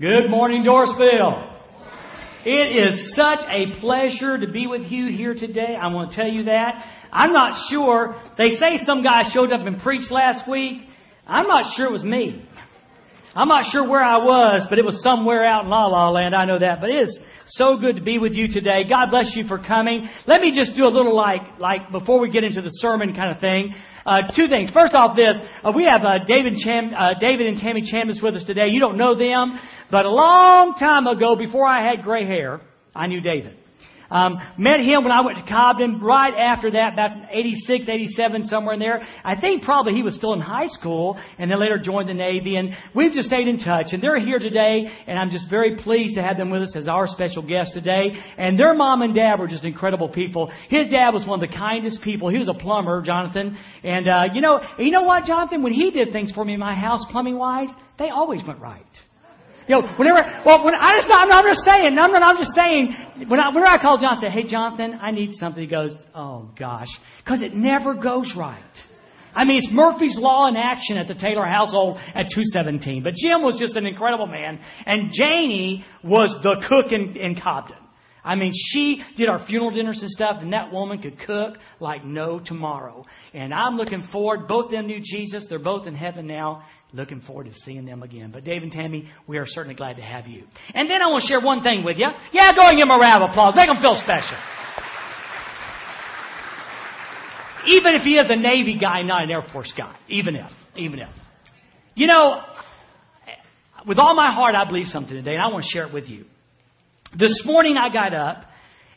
Good morning, Dorrisville. It is such a pleasure to be with you here today. I want to tell you that. I'm not sure. They say some guy showed up and preached last week. I'm not sure it was me. I'm not sure where I was, but it was somewhere out in La La Land. I know that. But it is so good to be with you today. God bless you for coming. Let me just do a little like, like before we get into the sermon kind of thing. Uh, two things. First off, this uh, we have uh, David, Cham- uh, David and Tammy Chambliss with us today. You don't know them, but a long time ago, before I had gray hair, I knew David. Um, met him when I went to Cobden. Right after that, about 86, 87, somewhere in there. I think probably he was still in high school, and then later joined the Navy. And we've just stayed in touch. And they're here today, and I'm just very pleased to have them with us as our special guest today. And their mom and dad were just incredible people. His dad was one of the kindest people. He was a plumber, Jonathan. And uh, you know, you know what, Jonathan? When he did things for me in my house, plumbing wise, they always went right. You know, whenever, well, when I just, I'm, I'm just saying, I'm just saying, when I, whenever I call Jonathan, hey, Jonathan, I need something, he goes, oh, gosh, because it never goes right. I mean, it's Murphy's Law in action at the Taylor household at 217. But Jim was just an incredible man. And Janie was the cook in, in Cobden. I mean, she did our funeral dinners and stuff, and that woman could cook like no tomorrow. And I'm looking forward. Both of them knew Jesus. They're both in heaven now. Looking forward to seeing them again. But Dave and Tammy, we are certainly glad to have you. And then I want to share one thing with you. Yeah, go and give them a round of applause. Make them feel special. Even if he is a Navy guy, not an Air Force guy. Even if. Even if. You know, with all my heart, I believe something today, and I want to share it with you. This morning I got up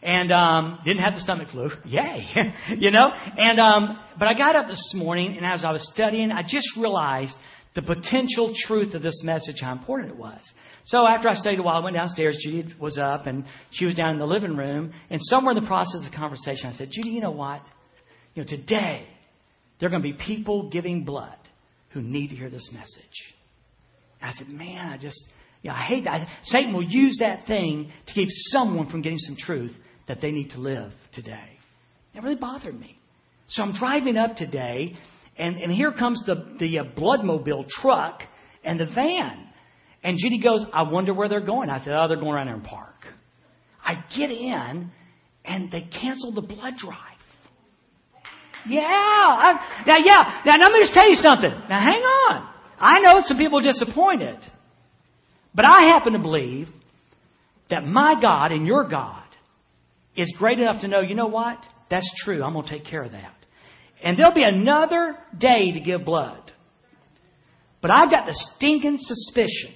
and um, didn't have the stomach flu. Yay, you know. And um, but I got up this morning, and as I was studying, I just realized the potential truth of this message, how important it was. So after I stayed a while, I went downstairs. Judy was up, and she was down in the living room. And somewhere in the process of the conversation, I said, Judy, you know what? You know, today there are going to be people giving blood who need to hear this message. And I said, man, I just, you know, I hate that. Satan will use that thing to keep someone from getting some truth that they need to live today. It really bothered me. So I'm driving up today, and, and here comes the, the uh, Bloodmobile truck and the van. And Judy goes, I wonder where they're going. I said, Oh, they're going around there and park. I get in, and they cancel the blood drive. Yeah. I, now, yeah. Now, let me just tell you something. Now, hang on. I know some people are disappointed. But I happen to believe that my God and your God is great enough to know, you know what? That's true. I'm going to take care of that. And there'll be another day to give blood. But I've got the stinking suspicion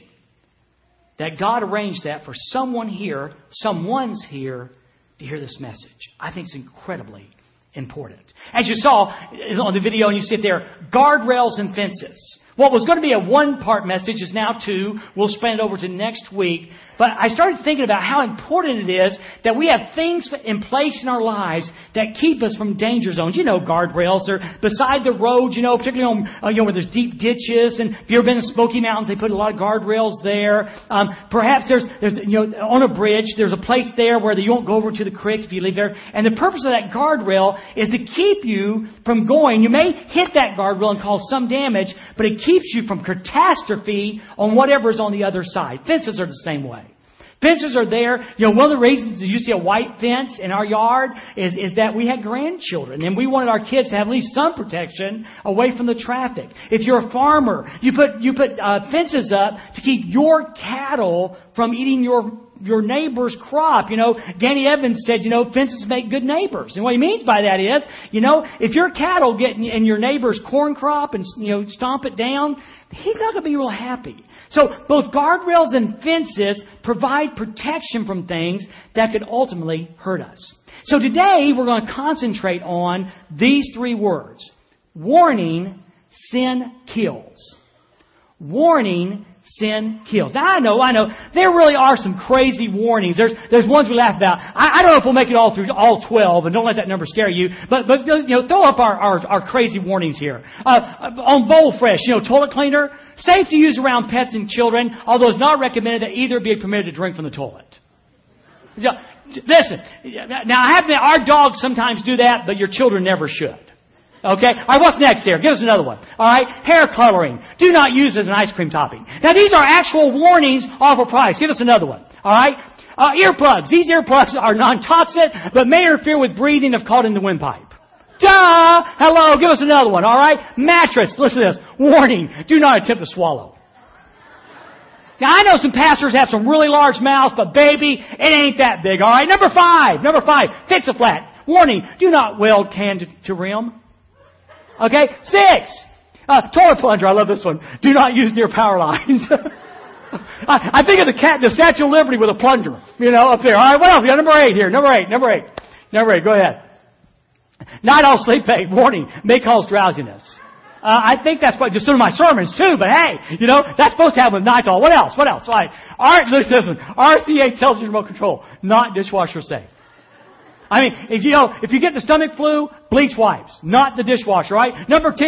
that God arranged that for someone here, someone's here to hear this message. I think it's incredibly important. As you saw on the video, and you sit there, guardrails and fences. What was going to be a one part message is now two. We'll span it over to next week. But I started thinking about how important it is that we have things in place in our lives that keep us from danger zones. You know, guardrails. They're beside the road, you know, particularly on, uh, you know, where there's deep ditches. And if you've ever been in Smoky Mountains, they put a lot of guardrails there. Um, perhaps there's, there's, you know, on a bridge, there's a place there where you won't go over to the creek if you leave there. And the purpose of that guardrail is to keep you from going. You may hit that guardrail and cause some damage, but it keeps you from catastrophe on whatever's on the other side. Fences are the same way. Fences are there. You know, one of the reasons you see a white fence in our yard is, is that we had grandchildren and we wanted our kids to have at least some protection away from the traffic. If you're a farmer, you put, you put uh, fences up to keep your cattle from eating your your neighbor's crop. You know, Danny Evans said, you know, fences make good neighbors. And what he means by that is, you know, if your cattle get in your neighbor's corn crop and, you know, stomp it down, he's not going to be real happy. So both guardrails and fences provide protection from things that could ultimately hurt us. So today we're going to concentrate on these three words. Warning, sin kills. Warning, sin kills. Now I know, I know, there really are some crazy warnings. There's, there's ones we laugh about. I, I don't know if we'll make it all through all 12, and don't let that number scare you, but, but you know, throw up our, our, our crazy warnings here. Uh, on Bowl Fresh, you know, toilet cleaner, safe to use around pets and children, although it's not recommended that either be permitted to drink from the toilet. Listen, now I have our dogs sometimes do that, but your children never should. Okay? Alright, what's next here? Give us another one. Alright? Hair coloring. Do not use as an ice cream topping. Now these are actual warnings off a price. Give us another one. Alright? Uh, earplugs. These earplugs are non-toxic, but may interfere with breathing if caught in the windpipe. Duh! Hello, give us another one, alright? Mattress. Listen to this. Warning. Do not attempt to swallow. Now I know some pastors have some really large mouths, but baby, it ain't that big, alright? Number five. Number five. Fix a flat. Warning. Do not weld can to, to rim. Okay? Six. Uh, toilet plunger. I love this one. Do not use near power lines. I, I think of the cat, the Statue of Liberty with a plunger, you know, up there. All right, what else? Yeah, number eight here. Number eight. Number eight. Number eight. Go ahead. Nytol sleep aid. Warning. May cause drowsiness. Uh, I think that's what just some of my sermons too, but hey, you know, that's supposed to happen with Nytol. What else? What else? All right. Art, listen, RCA tells you remote control, not dishwasher safe. I mean, if you know, if you get the stomach flu, bleach wipes, not the dishwasher, right? Number 10,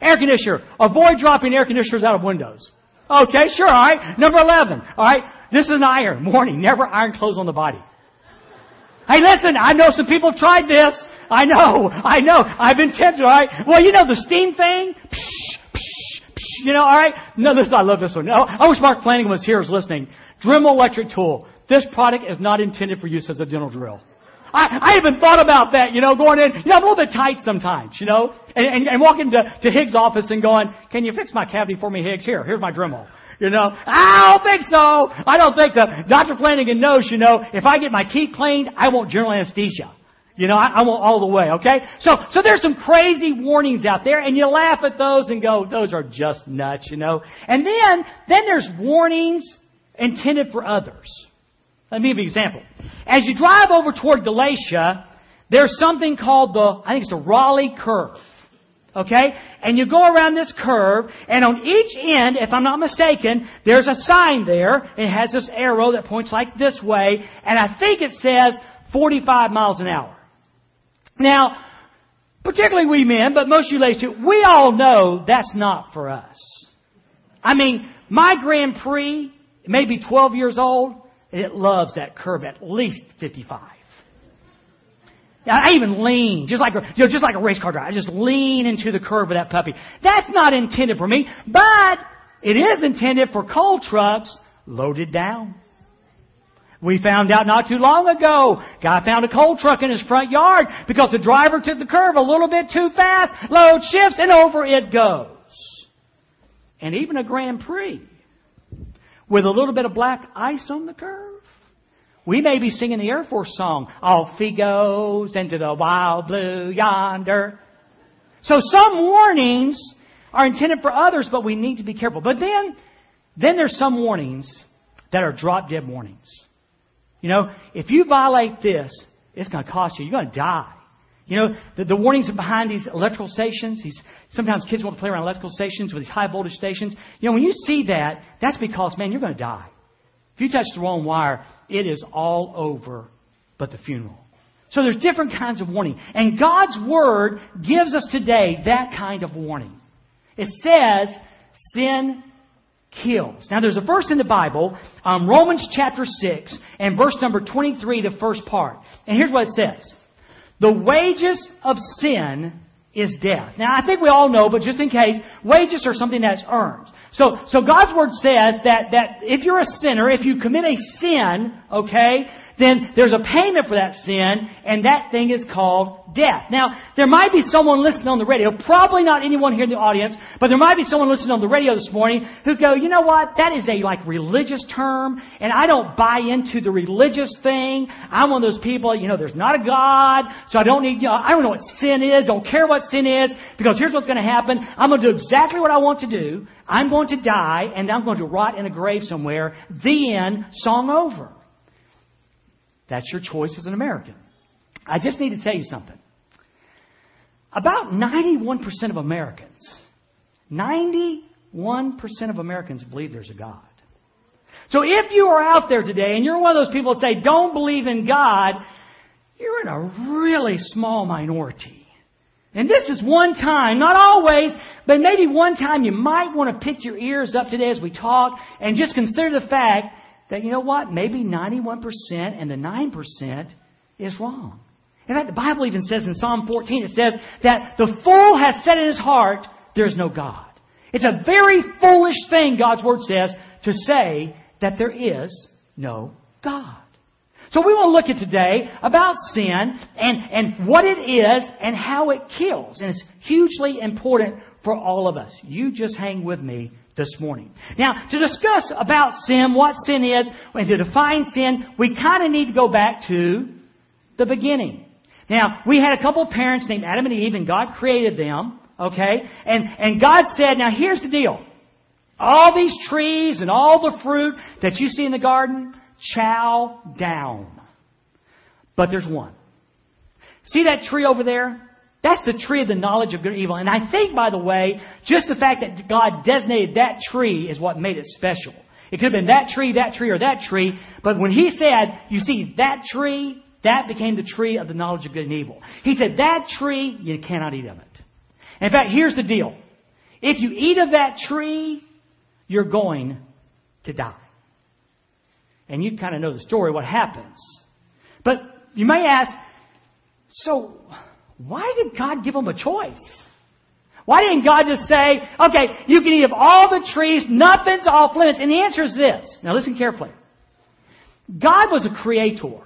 air conditioner. Avoid dropping air conditioners out of windows. Okay, sure, alright. Number 11, alright. This is an iron. Warning, never iron clothes on the body. Hey, listen, I know some people tried this. I know, I know. I've been tempted, alright. Well, you know the steam thing? Psh, psh, psh, you know, alright. No, this, I love this one. No, I wish Mark Flanagan was here, was listening. Dremel electric tool. This product is not intended for use as a dental drill. I, I even thought about that, you know, going in. You know, I'm a little bit tight sometimes, you know, and, and, and walking to, to Higgs' office and going, can you fix my cavity for me, Higgs? Here, here's my Dremel. You know, I don't think so. I don't think so. Dr. Flanagan knows, you know, if I get my teeth cleaned, I want general anesthesia. You know, I, I want all the way, okay? So, so there's some crazy warnings out there, and you laugh at those and go, those are just nuts, you know? And then, then there's warnings intended for others. Let me give you an example. As you drive over toward Galatia, there's something called the, I think it's the Raleigh curve. Okay? And you go around this curve, and on each end, if I'm not mistaken, there's a sign there. It has this arrow that points like this way, and I think it says 45 miles an hour. Now, particularly we men, but most of you ladies too, we all know that's not for us. I mean, my Grand Prix, maybe 12 years old, and it loves that curve at least 55. I even lean, just like, you know, just like a race car driver. I just lean into the curve of that puppy. That's not intended for me, but it is intended for coal trucks loaded down. We found out not too long ago, guy found a coal truck in his front yard because the driver took the curve a little bit too fast, load shifts, and over it goes. And even a Grand Prix with a little bit of black ice on the curve. We may be singing the Air Force song, Off he goes into the wild blue yonder. So some warnings are intended for others, but we need to be careful. But then, then there's some warnings that are drop dead warnings. You know, if you violate this, it's going to cost you. You're going to die. You know, the, the warnings behind these electrical stations, these, sometimes kids want to play around electrical stations with these high voltage stations. You know, when you see that, that's because, man, you're going to die. If you touch the wrong wire, it is all over but the funeral. So there's different kinds of warning. And God's Word gives us today that kind of warning. It says, sin kills. Now there's a verse in the Bible, um, Romans chapter 6, and verse number 23, the first part. And here's what it says. The wages of sin is death. Now, I think we all know, but just in case, wages are something that's earned. So, so God's Word says that, that if you're a sinner, if you commit a sin, okay, then there's a payment for that sin, and that thing is called death. Now, there might be someone listening on the radio, probably not anyone here in the audience, but there might be someone listening on the radio this morning who go, you know what, that is a like religious term, and I don't buy into the religious thing. I'm one of those people, you know, there's not a God, so I don't need, you know, I don't know what sin is, don't care what sin is, because here's what's going to happen. I'm going to do exactly what I want to do. I'm going to die, and I'm going to rot in a grave somewhere. The end, song over. That's your choice as an American. I just need to tell you something. About 91% of Americans, 91% of Americans believe there's a God. So if you are out there today and you're one of those people that say, don't believe in God, you're in a really small minority. And this is one time, not always, but maybe one time you might want to pick your ears up today as we talk and just consider the fact that, you know what, maybe 91% and the 9% is wrong. In fact, the Bible even says in Psalm 14, it says that the fool has said in his heart, there is no God. It's a very foolish thing, God's Word says, to say that there is no God. So we want to look at today about sin and, and what it is and how it kills. And it's hugely important for all of us. You just hang with me this morning. Now, to discuss about sin, what sin is, and to define sin, we kind of need to go back to the beginning. Now, we had a couple of parents named Adam and Eve, and God created them, okay? And, and God said, now here's the deal. All these trees and all the fruit that you see in the garden, chow down. But there's one. See that tree over there? That's the tree of the knowledge of good and evil. And I think, by the way, just the fact that God designated that tree is what made it special. It could have been that tree, that tree, or that tree. But when He said, you see, that tree, that became the tree of the knowledge of good and evil. He said, that tree, you cannot eat of it. In fact, here's the deal. If you eat of that tree, you're going to die. And you kind of know the story, what happens. But you may ask, so why did God give them a choice? Why didn't God just say, okay, you can eat of all the trees, nothing's off limits? And the answer is this. Now listen carefully. God was a creator.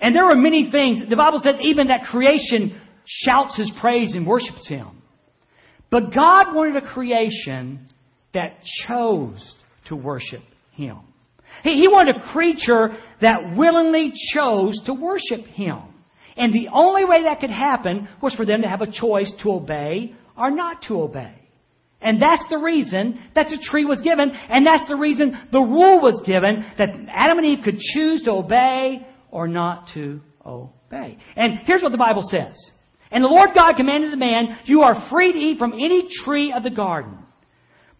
And there were many things. The Bible says even that creation shouts his praise and worships him. But God wanted a creation that chose to worship him. He, wanted a creature that willingly chose to worship him. And the only way that could happen was for them to have a choice to obey or not to obey. And that's the reason that the tree was given, and that's the reason the rule was given that Adam and Eve could choose to obey or not to obey. And here's what the Bible says. And the Lord God commanded the man, You are free to eat from any tree of the garden,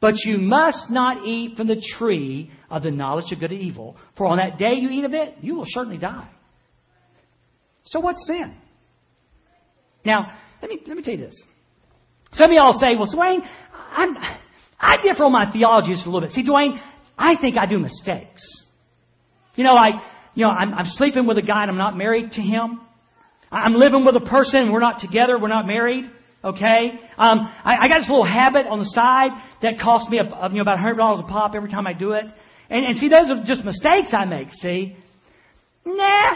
but you must not eat from the tree of the knowledge of good and evil, for on that day you eat of it, you will certainly die. So what's sin? Now, let me, let me tell you this. Some of y'all say, well, Dwayne, I'm, I differ on my theology just a little bit. See, Dwayne, I think I do mistakes. You know, like, you know, I'm, I'm sleeping with a guy and I'm not married to him. I'm living with a person and we're not together, we're not married. Okay? Um, I, I got this little habit on the side that costs me a, you know, about $100 a pop every time I do it. And, and see, those are just mistakes I make, see? Nah.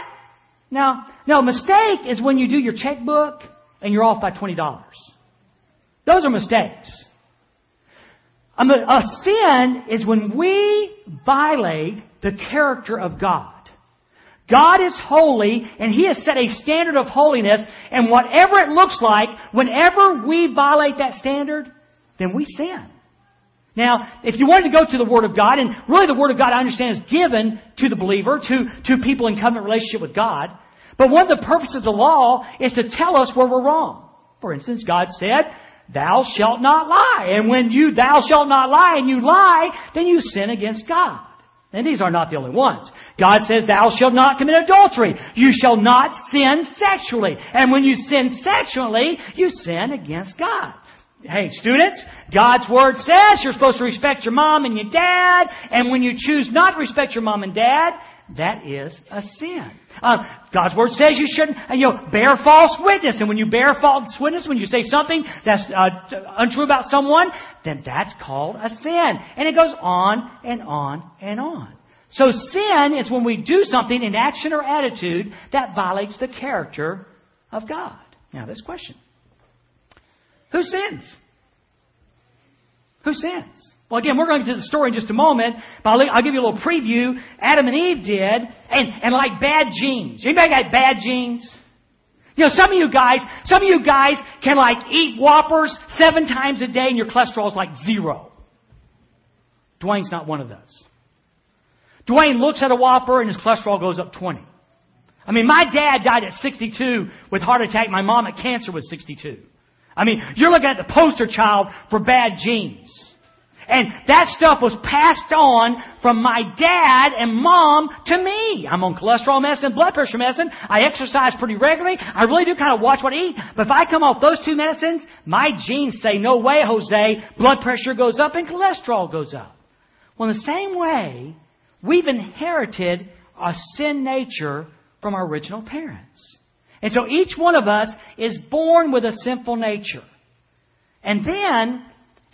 No, no, mistake is when you do your checkbook and you're off by $20. Those are mistakes. A, a sin is when we violate the character of God. God is holy and He has set a standard of holiness and whatever it looks like, whenever we violate that standard, then we sin. Now, if you wanted to go to the Word of God, and really the Word of God I understand is given to the believer, to, to people in covenant relationship with God, but one of the purposes of the law is to tell us where we're wrong. For instance, God said, Thou shalt not lie. And when you, thou shalt not lie, and you lie, then you sin against God. And these are not the only ones. God says, Thou shalt not commit adultery. You shall not sin sexually. And when you sin sexually, you sin against God. Hey, students, God's Word says you're supposed to respect your mom and your dad, and when you choose not to respect your mom and dad, that is a sin. Uh, God's Word says you shouldn't, uh, you know, bear false witness, and when you bear false witness, when you say something that's uh, untrue about someone, then that's called a sin. And it goes on and on and on. So sin is when we do something in action or attitude that violates the character of God. Now, this question. Who sins? Who sins? Well, again, we're going to get to the story in just a moment, but I'll, I'll, give you a little preview. Adam and Eve did, and, and like bad genes. Anybody got bad genes? You know, some of you guys, some of you guys can like eat Whoppers seven times a day and your cholesterol is like zero. Dwayne's not one of those. Dwayne looks at a Whopper and his cholesterol goes up 20. I mean, my dad died at 62 with heart attack. My mom at cancer was 62. I mean, you're looking at the poster child for bad genes. And that stuff was passed on from my dad and mom to me. I'm on cholesterol medicine, blood pressure medicine. I exercise pretty regularly. I really do kind of watch what I eat. But if I come off those two medicines, my genes say, no way, Jose. Blood pressure goes up and cholesterol goes up. Well, in the same way, we've inherited a sin nature from our original parents. And so each one of us is born with a sinful nature. And then,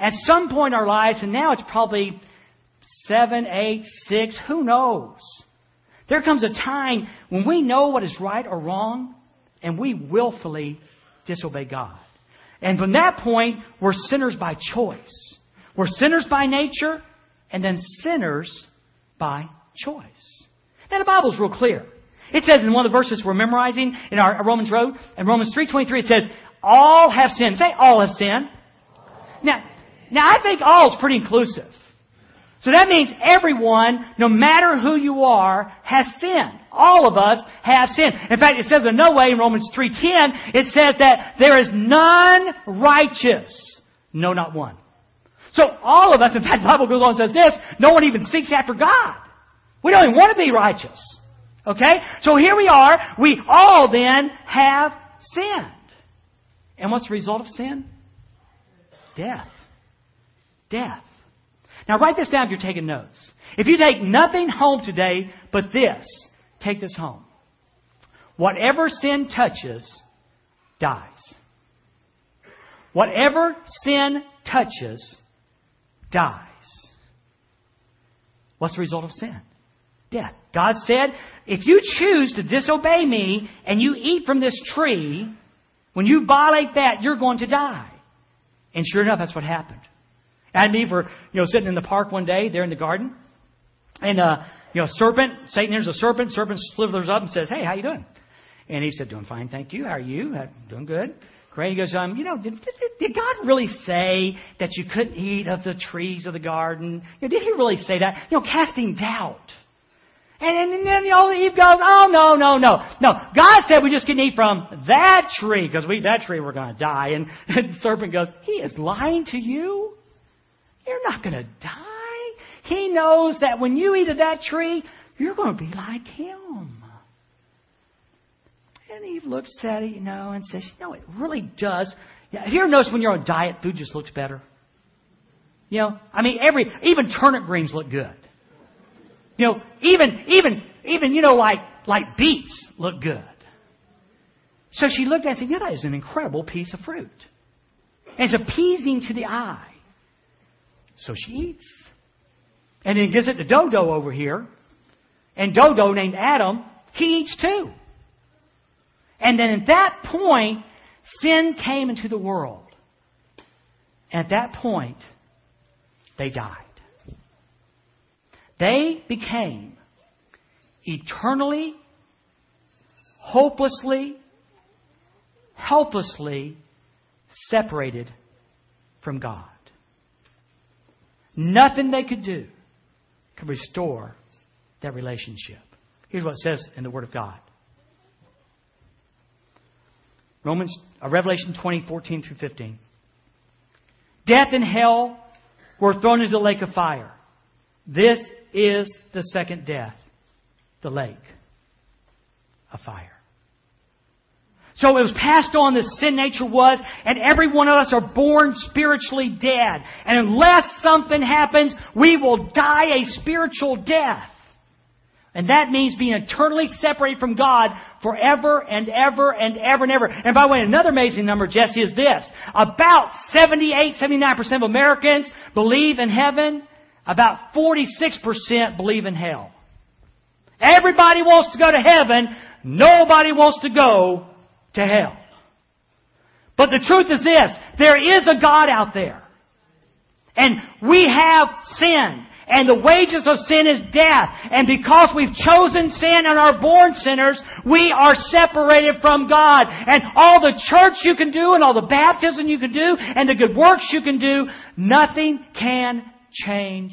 at some point in our lives, and now it's probably seven, eight, six, who knows? There comes a time when we know what is right or wrong, and we willfully disobey God. And from that point, we're sinners by choice. We're sinners by nature, and then sinners by choice. Now the Bible's real clear. It says in one of the verses we're memorizing in our uh, Romans road, in Romans 3.23, it says, all have sinned. Say all have sinned. Now, now I think all is pretty inclusive. So that means everyone, no matter who you are, has sinned. All of us have sinned. In fact, it says another way in Romans 3.10, it says that there is none righteous. No, not one. So all of us, in fact, the Bible goes on and says this, no one even seeks after God. We don't even want to be righteous. Okay? So here we are. We all then have sinned. And what's the result of sin? Death. Death. Now write this down if you're taking notes. If you take nothing home today but this, take this home. Whatever sin touches, dies. Whatever sin touches, dies. What's the result of sin? Death. God said, if you choose to disobey me and you eat from this tree, when you violate that, you're going to die. And sure enough, that's what happened. Adam and Eve were, you know, sitting in the park one day, there in the garden, and uh, you know, serpent, Satan hears a serpent, serpent slithers up and says, "Hey, how you doing?" And he said, "Doing fine, thank you. How are you? Uh, doing good." Great. He goes, um, you know, did, did, did God really say that you couldn't eat of the trees of the garden? You know, did He really say that? You know, casting doubt. And, and then you know, Eve goes, oh no, no, no, no. God said we just can eat from that tree because we that tree we're going to die. And, and the serpent goes, He is lying to you. You're not going to die. He knows that when you eat of that tree, you're going to be like him. And Eve looks at it, you know, and says, you know, it really does. Yeah, have you ever noticed when you're on a diet, food just looks better? You know, I mean, every, even turnip greens look good. You know, even, even, even, you know, like, like beets look good. So she looked at it and said, yeah, that is an incredible piece of fruit. And it's appeasing to the eye. So she eats. And then gives it to Dodo over here. And Dodo, named Adam, he eats too. And then at that point, sin came into the world. At that point, they died. They became eternally, hopelessly, helplessly separated from God. Nothing they could do could restore that relationship. Here's what it says in the Word of God. Romans, uh, Revelation 20, 14 through 15. Death and hell were thrown into the lake of fire. This is the second death, the lake of fire. So it was passed on, the sin nature was, and every one of us are born spiritually dead. And unless something happens, we will die a spiritual death. And that means being eternally separated from God forever and ever and ever and ever. And by the way, another amazing number, Jesse, is this. About 78, 79% of Americans believe in heaven. About 46% believe in hell. Everybody wants to go to heaven. Nobody wants to go to hell. But the truth is this, there is a God out there. And we have sin. And the wages of sin is death. And because we've chosen sin and are born sinners, we are separated from God. And all the church you can do and all the baptism you can do and the good works you can do, nothing can change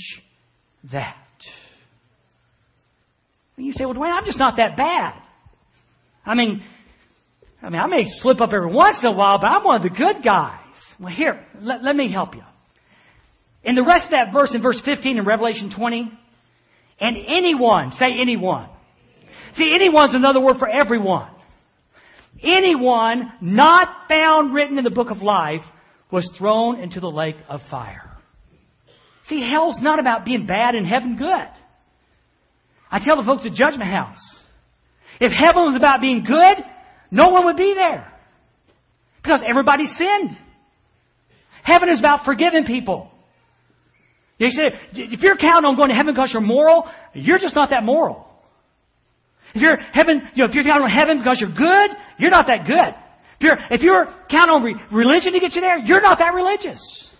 that. And you say, well, Dwayne, I'm just not that bad. I mean, I mean, I may slip up every once in a while, but I'm one of the good guys. Well, here, let, let me help you. In the rest of that verse, in verse 15 in Revelation 20, and anyone, say anyone. See, anyone's another word for everyone. Anyone not found written in the book of life was thrown into the lake of fire. See, hell's not about being bad and heaven good. I tell the folks at Judgment House, if heaven was about being good, no one would be there. Because everybody sinned. Heaven is about forgiving people. You say, if you're counting on going to heaven because you're moral, you're just not that moral. If you're heaven, you know, if you're counting on heaven because you're good, you're not that good. If you're, if you're counting on re- religion to get you there, you're not that religious.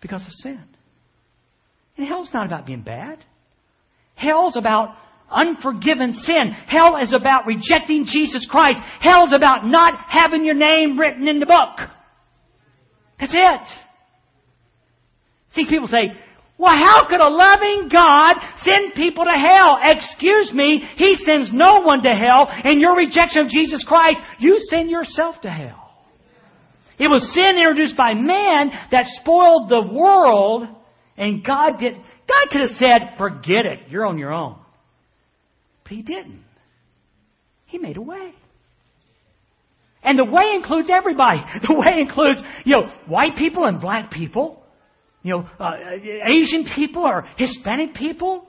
Because of sin. And hell's not about being bad. Hell's about unforgiven sin. Hell is about rejecting Jesus Christ. Hell is about not having your name written in the book. That's it. See, people say, well, how could a loving God send people to hell? Excuse me, He sends no one to hell. In your rejection of Jesus Christ, you send yourself to hell. It was sin introduced by man that spoiled the world, and God did. God could have said, "Forget it, you're on your own," but He didn't. He made a way. And the way includes everybody. The way includes, you know, white people and black people you know, uh, Asian people or Hispanic people.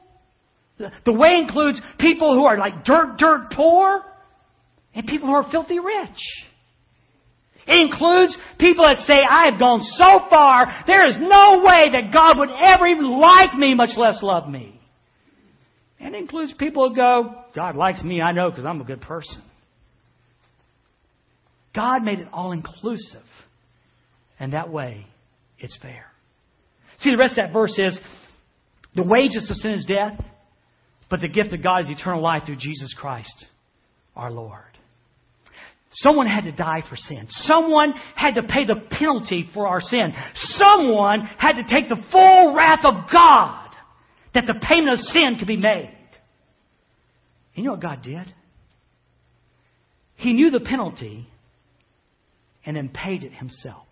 The, the way includes people who are like dirt, dirt poor and people who are filthy rich. It includes people that say, I have gone so far, there is no way that God would ever even like me, much less love me. And it includes people who go, God likes me, I know, because I'm a good person. God made it all inclusive. And that way, it's fair. See, the rest of that verse is the wages of sin is death, but the gift of God is eternal life through Jesus Christ, our Lord. Someone had to die for sin. Someone had to pay the penalty for our sin. Someone had to take the full wrath of God that the payment of sin could be made. And you know what God did? He knew the penalty and then paid it himself.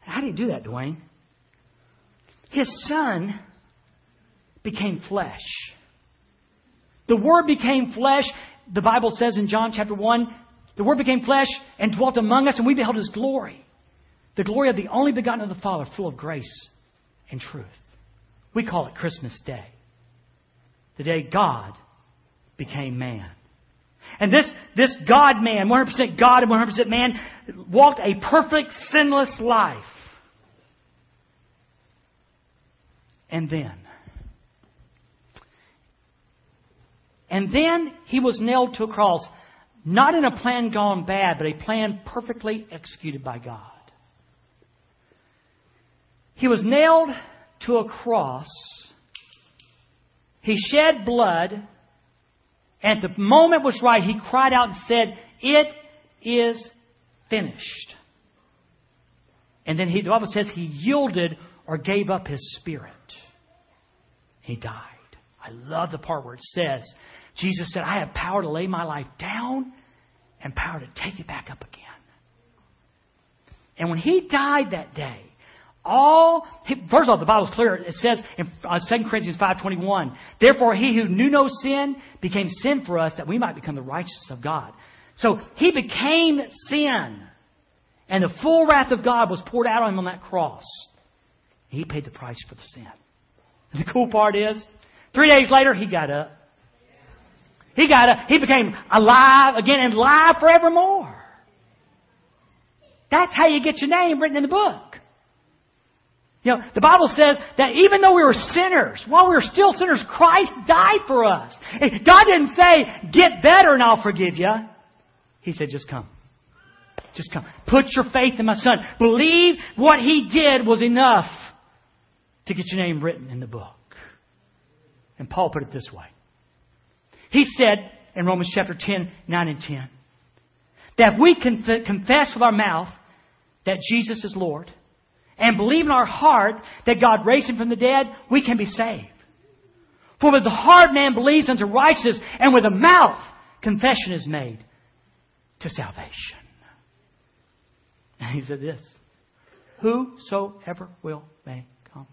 How do you do that, Dwayne? His son became flesh. The Word became flesh. The Bible says in John chapter 1, the Word became flesh and dwelt among us, and we beheld His glory. The glory of the only begotten of the Father, full of grace and truth. We call it Christmas Day. The day God became man. And this, this God man, 100% God and 100% man, walked a perfect, sinless life. And then, and then he was nailed to a cross, not in a plan gone bad, but a plan perfectly executed by God. He was nailed to a cross. He shed blood. And the moment was right, he cried out and said, It is finished. And then he, the Bible says he yielded or gave up his spirit. He died. I love the part where it says, Jesus said, I have power to lay my life down and power to take it back up again. And when he died that day, all first of all, the Bible's clear. It says in uh, 2 Corinthians five twenty one, therefore he who knew no sin became sin for us that we might become the righteousness of God. So he became sin, and the full wrath of God was poured out on him on that cross. He paid the price for the sin. And the cool part is, three days later, he got up. He got up. He became alive again and alive forevermore. That's how you get your name written in the book. You know, the Bible says that even though we were sinners, while we were still sinners, Christ died for us. God didn't say, get better and I'll forgive you. He said, just come. Just come. Put your faith in my son. Believe what he did was enough to get your name written in the book. And Paul put it this way. He said in Romans chapter 10, 9 and 10, that if we confess with our mouth that Jesus is Lord and believe in our heart that God raised him from the dead, we can be saved. For with the heart man believes unto righteousness, and with the mouth confession is made to salvation. And he said this Whosoever will may come.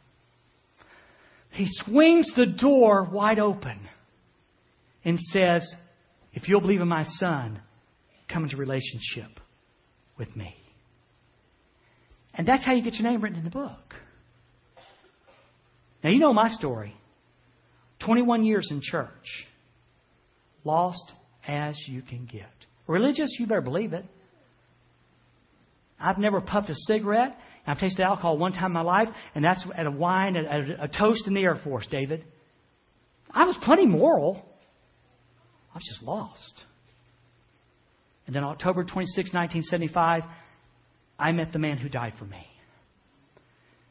he swings the door wide open and says, If you'll believe in my son, come into relationship with me. And that's how you get your name written in the book. Now, you know my story 21 years in church, lost as you can get. Religious, you better believe it. I've never puffed a cigarette. I've tasted alcohol one time in my life, and that's at a wine, at a, a toast in the Air Force, David. I was plenty moral. I was just lost. And then October 26, 1975, I met the man who died for me.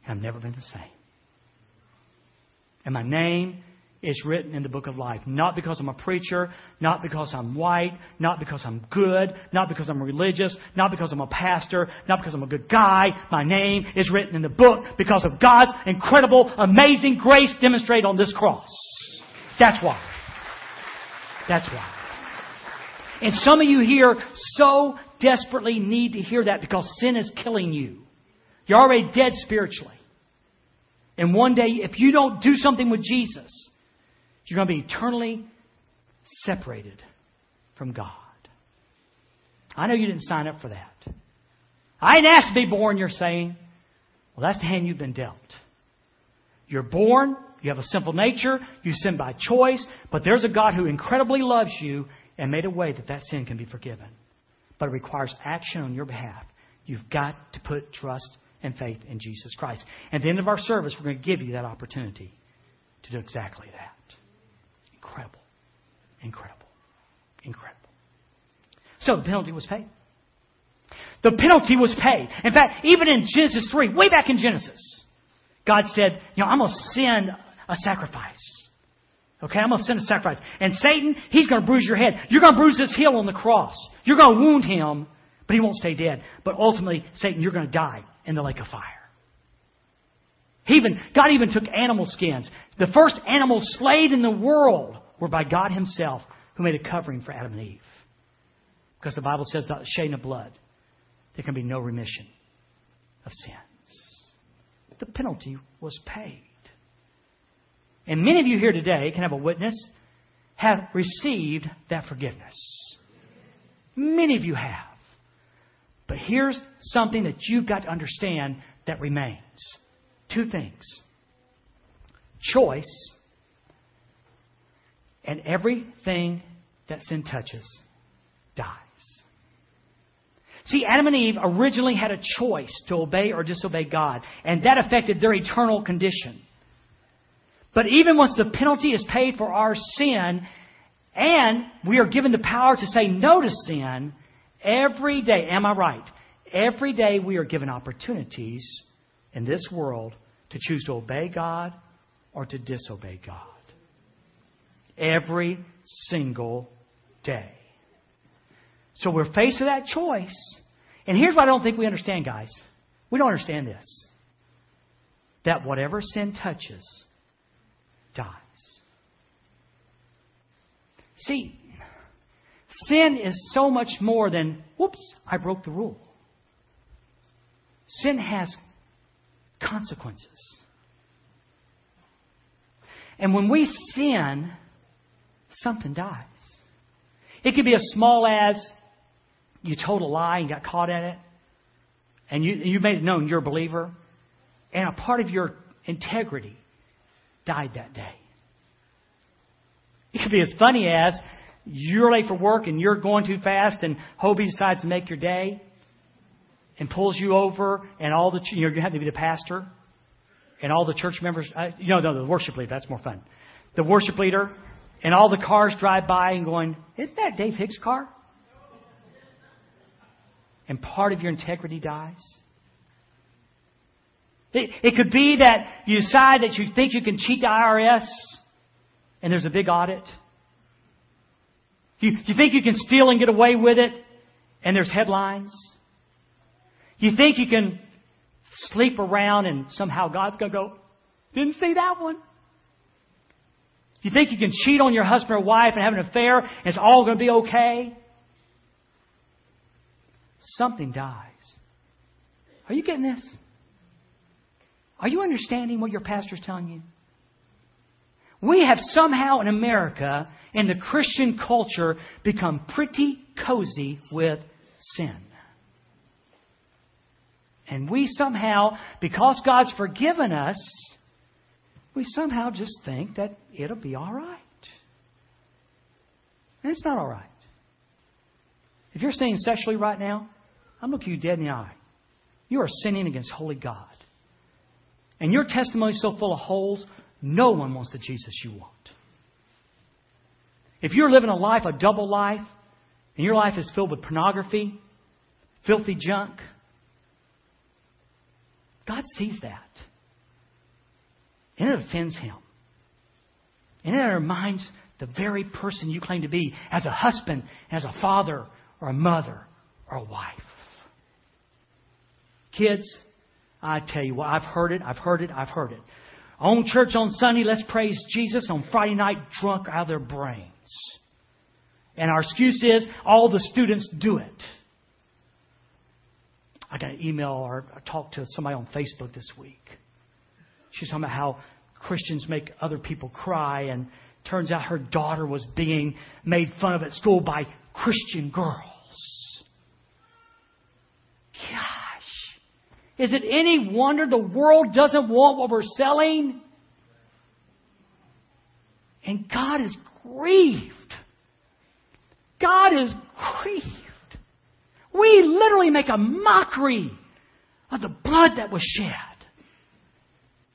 And I've never been the same. And my name is written in the book of life. Not because I'm a preacher, not because I'm white, not because I'm good, not because I'm religious, not because I'm a pastor, not because I'm a good guy. My name is written in the book because of God's incredible, amazing grace demonstrated on this cross. That's why. That's why. And some of you here so desperately need to hear that because sin is killing you. You're already dead spiritually. And one day, if you don't do something with Jesus, you're going to be eternally separated from God. I know you didn't sign up for that. I didn't ask to be born, you're saying. Well, that's the hand you've been dealt. You're born, you have a sinful nature, you sin by choice, but there's a God who incredibly loves you and made a way that that sin can be forgiven. But it requires action on your behalf. You've got to put trust and faith in Jesus Christ. At the end of our service, we're going to give you that opportunity to do exactly that. Incredible. Incredible. Incredible. So the penalty was paid. The penalty was paid. In fact, even in Genesis 3, way back in Genesis, God said, you know, I'm going to send a sacrifice. Okay, I'm going to send a sacrifice. And Satan, he's going to bruise your head. You're going to bruise his heel on the cross. You're going to wound him, but he won't stay dead. But ultimately, Satan, you're going to die in the lake of fire. He even, God even took animal skins. The first animals slayed in the world were by God Himself, who made a covering for Adam and Eve. Because the Bible says the shedding of blood, there can be no remission of sins. The penalty was paid. And many of you here today can have a witness, have received that forgiveness. Many of you have. But here's something that you've got to understand that remains two things choice and everything that sin touches dies. See, Adam and Eve originally had a choice to obey or disobey God, and that affected their eternal condition. But even once the penalty is paid for our sin, and we are given the power to say no to sin, every day, am I right? Every day we are given opportunities in this world to choose to obey God or to disobey God. Every single day. So we're faced with that choice. And here's what I don't think we understand, guys. We don't understand this. That whatever sin touches dies. See, sin is so much more than, whoops, I broke the rule. Sin has consequences. And when we sin, something dies. It could be as small as you told a lie and got caught at it, and you, you made it known you're a believer, and a part of your integrity died that day. It could be as funny as you're late for work and you're going too fast, and Hobie decides to make your day and pulls you over, and all the you know you have to be the pastor, and all the church members. Uh, you know, no, the worship leader. That's more fun. The worship leader, and all the cars drive by and going, "Isn't that Dave Hicks' car?" And part of your integrity dies. It, it could be that you decide that you think you can cheat the IRS, and there's a big audit. You, you think you can steal and get away with it, and there's headlines. You think you can sleep around and somehow God's going to go, didn't see that one. You think you can cheat on your husband or wife and have an affair and it's all going to be okay? Something dies. Are you getting this? Are you understanding what your pastor's telling you? We have somehow in America, in the Christian culture, become pretty cozy with sin. And we somehow, because God's forgiven us, we somehow just think that it'll be all right. And it's not all right. If you're sinning sexually right now, I'm looking you dead in the eye. You are sinning against holy God. And your testimony is so full of holes, no one wants the Jesus you want. If you're living a life, a double life, and your life is filled with pornography, filthy junk, God sees that. And it offends Him. And it reminds the very person you claim to be as a husband, as a father, or a mother, or a wife. Kids, I tell you what, I've heard it, I've heard it, I've heard it. On church on Sunday, let's praise Jesus. On Friday night, drunk out of their brains. And our excuse is all the students do it. I got an email or I talked to somebody on Facebook this week. She's talking about how Christians make other people cry, and turns out her daughter was being made fun of at school by Christian girls. Gosh. Is it any wonder the world doesn't want what we're selling? And God is grieved. God is grieved. We literally make a mockery of the blood that was shed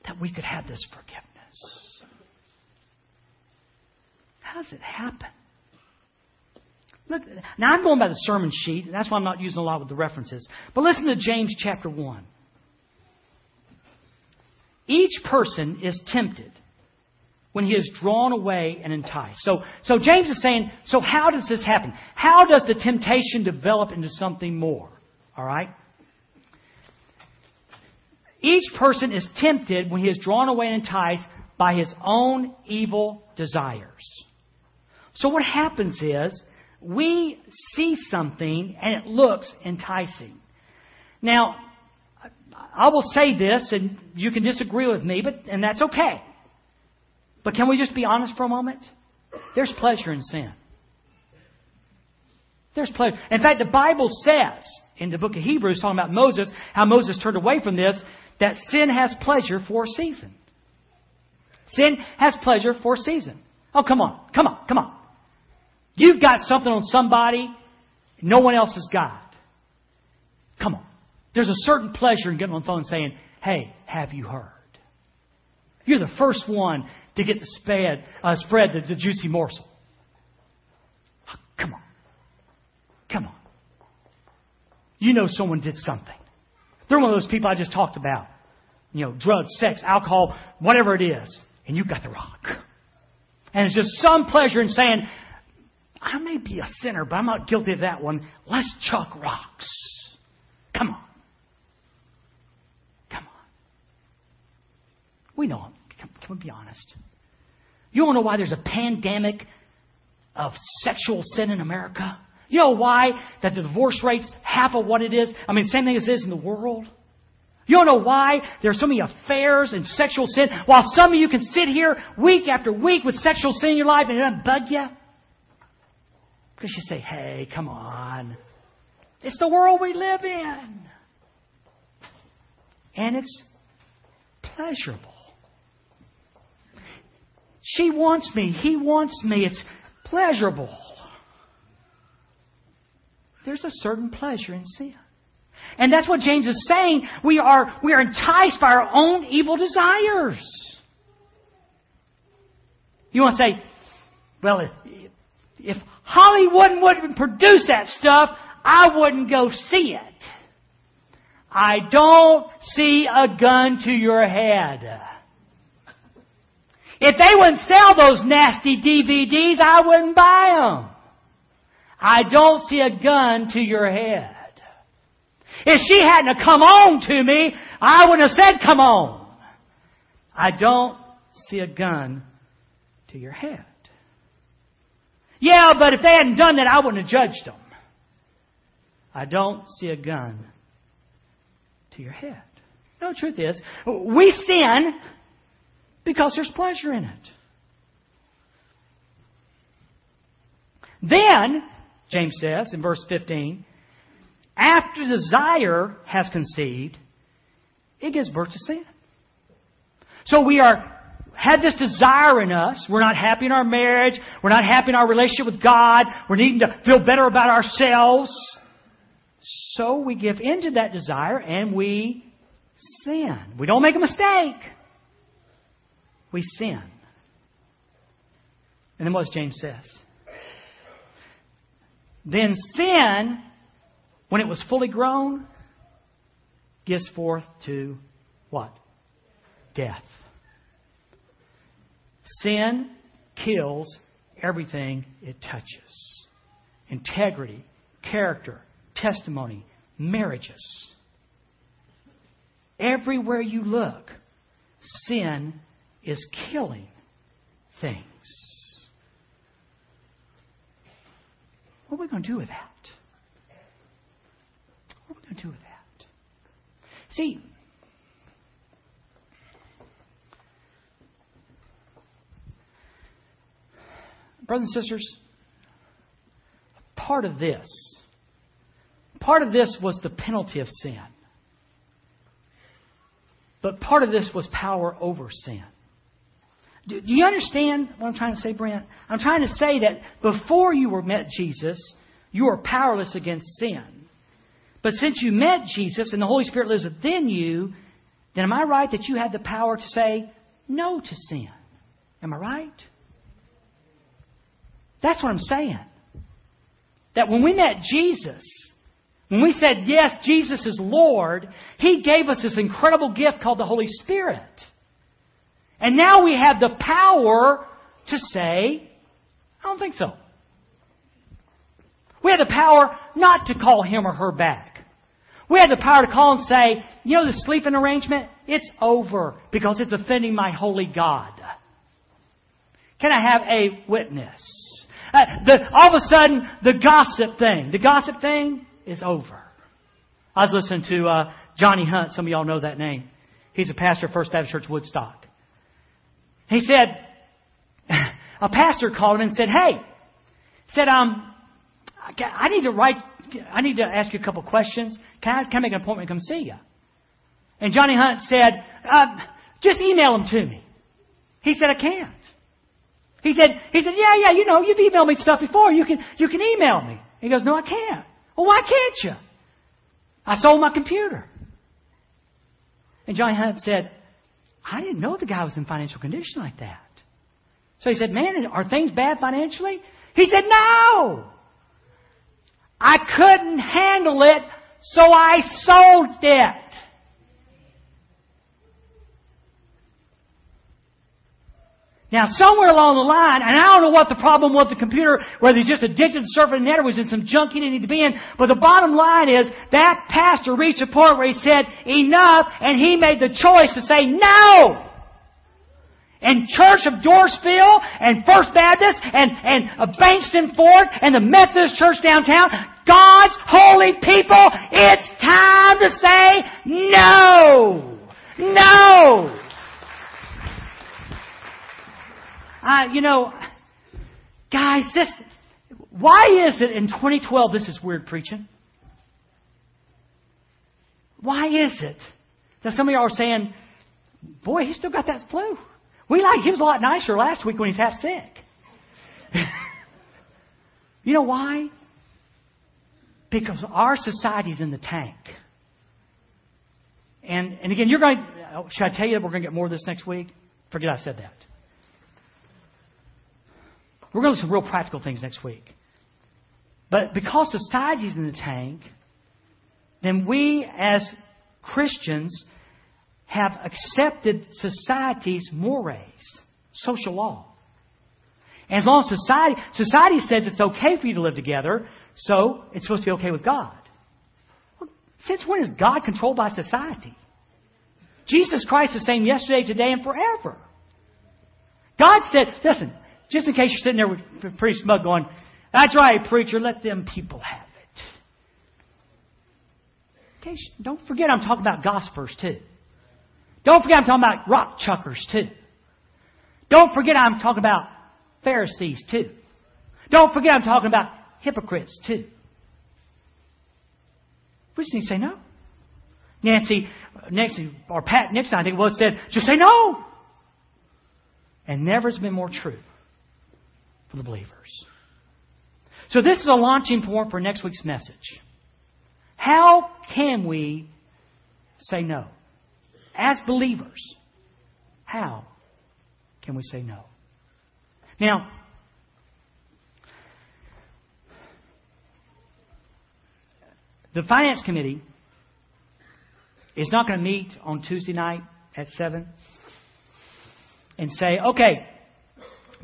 that we could have this forgiveness. How does it happen? Now I'm going by the sermon sheet, and that's why I'm not using a lot with the references. But listen to James chapter 1. Each person is tempted when he is drawn away and enticed. So, so James is saying, so how does this happen? How does the temptation develop into something more? All right? Each person is tempted when he is drawn away and enticed by his own evil desires. So what happens is we see something and it looks enticing. Now, I will say this and you can disagree with me, but and that's okay. But can we just be honest for a moment? There's pleasure in sin. There's pleasure. In fact, the Bible says in the book of Hebrews, talking about Moses, how Moses turned away from this, that sin has pleasure for a season. Sin has pleasure for a season. Oh, come on. Come on. Come on. You've got something on somebody no one else has got. Come on. There's a certain pleasure in getting on the phone and saying, Hey, have you heard? You're the first one to get the spread, uh, spread the, the juicy morsel. Come on. Come on. You know someone did something. They're one of those people I just talked about. You know, drugs, sex, alcohol, whatever it is. And you've got the rock. And it's just some pleasure in saying, I may be a sinner, but I'm not guilty of that one. Let's chuck rocks. Come on. Come on. We know Can, can we be honest? You to know why there's a pandemic of sexual sin in America? You know why that the divorce rate's half of what it is? I mean, same thing as it is in the world. You don't know why there's so many affairs and sexual sin, while some of you can sit here week after week with sexual sin in your life and it doesn't bug you? Because you say, hey, come on. It's the world we live in. And it's pleasurable. She wants me. He wants me. It's pleasurable. There's a certain pleasure in sin. And that's what James is saying. We are, we are enticed by our own evil desires. You want to say, well, if, if Hollywood wouldn't produce that stuff, I wouldn't go see it. I don't see a gun to your head. If they wouldn't sell those nasty DVDs, I wouldn't buy them. I don't see a gun to your head. If she hadn't come on to me, I wouldn't have said, come on. I don't see a gun to your head. Yeah, but if they hadn't done that, I wouldn't have judged them. I don't see a gun to your head. No, truth is, we sin because there's pleasure in it. Then, James says in verse 15, after desire has conceived, it gives birth to sin. So we are have this desire in us. We're not happy in our marriage. We're not happy in our relationship with God. We're needing to feel better about ourselves. So we give in to that desire and we sin. We don't make a mistake. We sin. And then what James says? Then sin, when it was fully grown, gives forth to what? Death. Sin kills everything it touches integrity, character, testimony, marriages. Everywhere you look, sin is killing things. What are we going to do with that? What are we going to do with that? See, brothers and sisters, part of this, part of this was the penalty of sin. But part of this was power over sin. Do, do, you understand what I'm trying to say, Brent? I'm trying to say that before you were met Jesus, you were powerless against sin. But since you met Jesus and the Holy Spirit lives within you, then am I right that you had the power to say no to sin? Am I right? That's what I'm saying. That when we met Jesus, when we said, yes, Jesus is Lord, He gave us this incredible gift called the Holy Spirit. And now we have the power to say, I don't think so. We have the power not to call him or her back. We have the power to call and say, you know, the sleeping arrangement, it's over because it's offending my holy God. Can I have a witness? Uh, the, all of a sudden, the gossip thing, the gossip thing is over. I was listening to uh, Johnny Hunt. Some of y'all know that name. He's a pastor at First Baptist Church Woodstock. He said, a pastor called him and said, "Hey," said, "Um, I need to write. I need to ask you a couple questions. Can I, can I make an appointment to come see you?" And Johnny Hunt said, uh, "Just email them to me." He said, "I can't." He said, he said, yeah, yeah, you know, you've emailed me stuff before. You can, you can email me. He goes, no, I can't. Well, why can't you? I sold my computer. And Johnny Hunt said, I didn't know the guy was in financial condition like that. So he said, man, are things bad financially? He said, no. I couldn't handle it, so I sold it. Now, somewhere along the line, and I don't know what the problem was with the computer, whether he's just addicted to surfing the net or was in some junk he didn't need to be in, but the bottom line is that pastor reached a point where he said, enough, and he made the choice to say no! And Church of Dorrisville and First Baptist and, and Bankston Ford and the Methodist Church downtown, God's holy people, it's time to say no! No! Uh, you know, guys, this, why is it in 2012 this is weird preaching? Why is it that some of y'all are saying, boy, he still got that flu? We like, he was a lot nicer last week when he's half sick. you know why? Because our society's in the tank. And, and again, you're going, should I tell you that we're going to get more of this next week? Forget I said that. We're going to do some real practical things next week. But because society's in the tank, then we as Christians have accepted society's mores, social law. And as long as society, society says it's okay for you to live together, so it's supposed to be okay with God. Since when is God controlled by society? Jesus Christ is the same yesterday, today, and forever. God said, listen, just in case you're sitting there with pretty smug going, that's right, preacher, let them people have it. Okay, don't forget I'm talking about gossipers too. Don't forget I'm talking about rock chuckers too. Don't forget I'm talking about Pharisees too. Don't forget I'm talking about hypocrites too. We just need to say no. Nancy, uh, Nancy or Pat Nixon, I think it was, said, just say no. And never has been more true for the believers. So this is a launching point for next week's message. How can we say no? As believers, how can we say no? Now, the Finance Committee is not going to meet on Tuesday night at 7 and say, okay,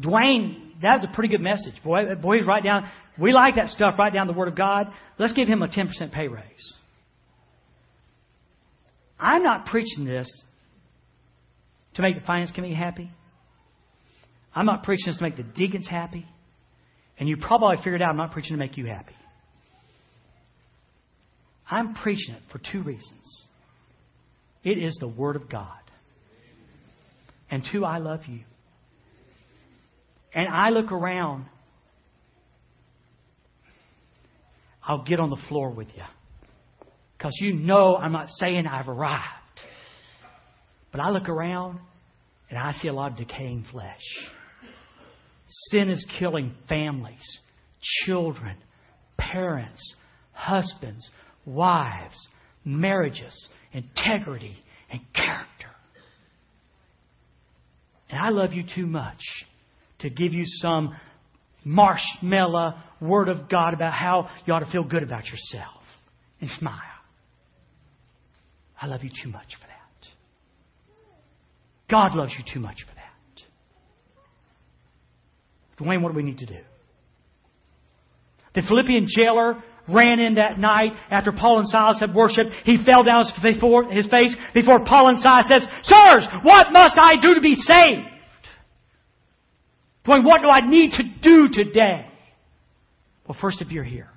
Dwayne, that's a pretty good message. Boy, boys, write down, we like that stuff, write down the Word of God. Let's give him a 10% pay raise. I'm not preaching this to make the finance committee happy. I'm not preaching this to make the deacons happy. And you probably figured out I'm not preaching to make you happy. I'm preaching it for two reasons. It is the Word of God. And two, I love you. And I look around, I'll get on the floor with you. Because you know I'm not saying I've arrived. But I look around and I see a lot of decaying flesh. Sin is killing families, children, parents, husbands, wives, marriages, integrity, and character. And I love you too much to give you some marshmallow word of God about how you ought to feel good about yourself and smile. I love you too much for that. God loves you too much for that. Dwayne, what do we need to do? The Philippian jailer ran in that night after Paul and Silas had worshiped. He fell down before his face before Paul and Silas says, Sirs, what must I do to be saved? What do I need to do today? Well, first, if you're here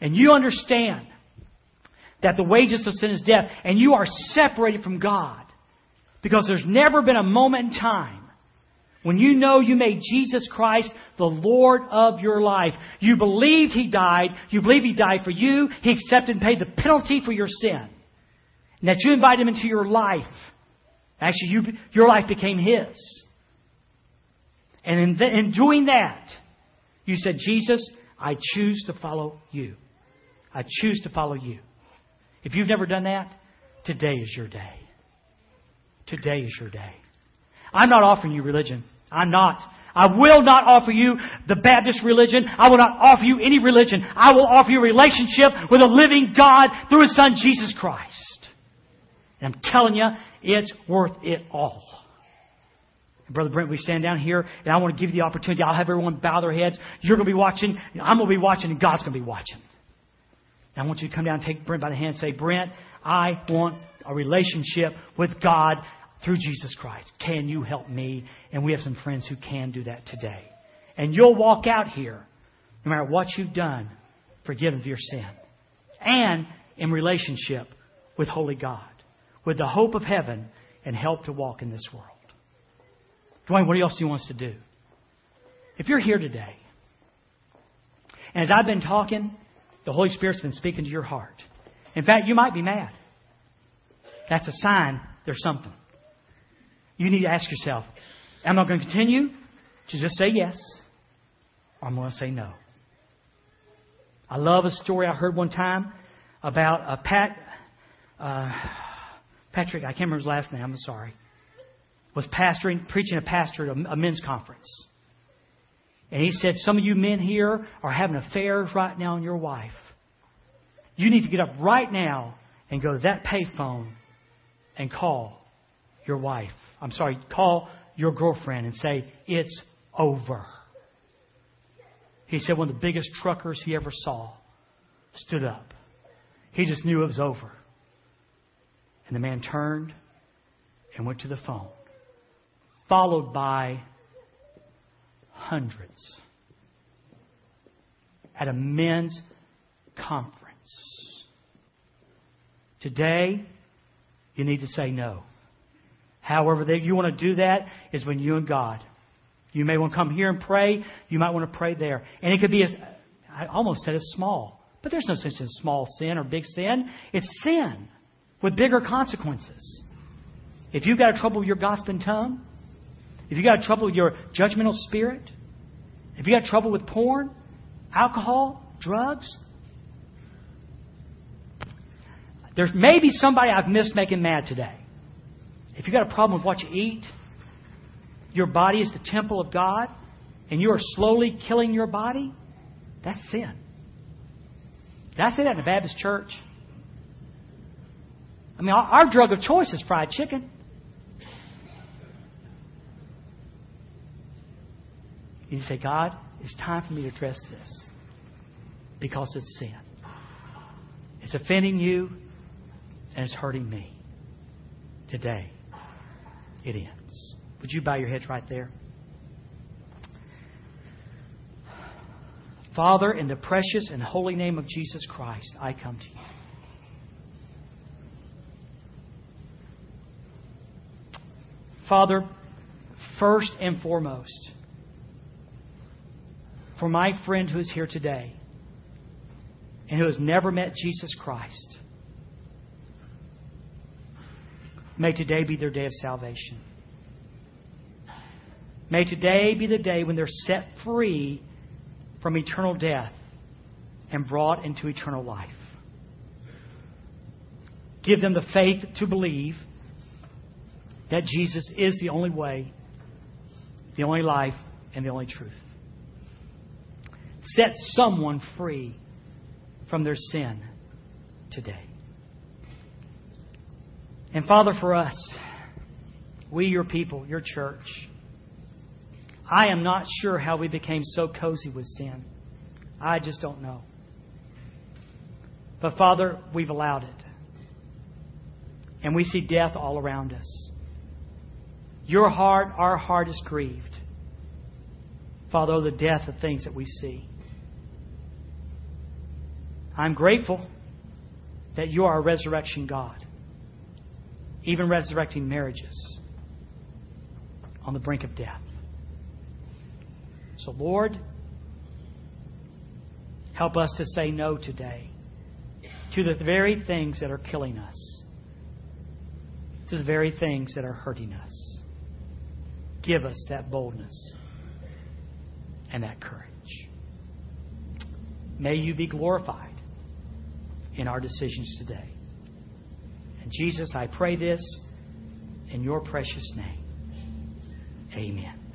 and you understand that the wages of sin is death and you are separated from God because there's never been a moment in time when you know you made Jesus Christ the Lord of your life, you believed He died, you believe He died for you, He accepted and paid the penalty for your sin, and that you invite Him into your life. Actually, you, your life became His. And in, in doing that, you said, Jesus, I choose to follow you. I choose to follow you. If you've never done that, today is your day. Today is your day. I'm not offering you religion. I'm not. I will not offer you the Baptist religion. I will not offer you any religion. I will offer you a relationship with a living God through His Son, Jesus Christ. And I'm telling you, it's worth it all. Brother Brent, we stand down here, and I want to give you the opportunity. I'll have everyone bow their heads. You're going to be watching, I'm going to be watching, and God's going to be watching. And I want you to come down and take Brent by the hand and say, Brent, I want a relationship with God through Jesus Christ. Can you help me? And we have some friends who can do that today. And you'll walk out here, no matter what you've done, forgiven of your sin. And in relationship with Holy God, with the hope of heaven and help to walk in this world. Dwayne, what else do you want us to do? If you're here today, and as I've been talking, the Holy Spirit's been speaking to your heart. In fact, you might be mad. That's a sign there's something. You need to ask yourself, am I going to continue to just say yes, or am I'm going to say no? I love a story I heard one time about a Pat, uh, Patrick, I can't remember his last name, I'm sorry, was pastoring, preaching a pastor at a, men's conference. And he said, Some of you men here are having affairs right now on your wife. You need to get up right now and go to that payphone and call your wife. I'm sorry, call your girlfriend and say, It's over. He said one of the biggest truckers he ever saw stood up. He just knew it was over. And the man turned and went to the phone, followed by hundreds at a men's conference. Today, you need to say no. However, that you want to do that is when you and God. You may want to come here and pray. You might want to pray there. And it could be as, I almost said as small. But there's no such as small sin or big sin. It's sin with bigger consequences. if you've got a trouble with your gossiping tongue, if you've got trouble with your judgmental spirit, if you've got trouble with porn, alcohol, drugs, there may be somebody I've missed making mad today. If you've got a problem with what you eat, your body is the temple of God, and you are slowly killing your body, that's sin. Did I say that in a Baptist church? I mean, our drug of choice is fried chicken. You say, God, it's time for me to address this because it's sin. It's offending you and it's hurting me. Today, it ends. Would you bow your heads right there? Father, in the precious and holy name of Jesus Christ, I come to you. Father, first and foremost, for my friend who is here today and who has never met Jesus Christ, may today be their day of salvation. May today be the day when they're set free from eternal death and brought into eternal life. Give them the faith to believe that Jesus is the only way, the only life, and the only truth. Set someone free from their sin today. And Father, for us, we, your people, your church, I am not sure how we became so cozy with sin. I just don't know. But Father, we've allowed it. And we see death all around us. Your heart, our heart is grieved. Father, the death of things that we see. I'm grateful that you are a resurrection God, even resurrecting marriages on the brink of death. So, Lord, help us to say no today to the very things that are killing us, to the very things that are hurting us. Give us that boldness and that courage. May you be glorified in our decisions today. And Jesus, I pray this in your precious name. Amen.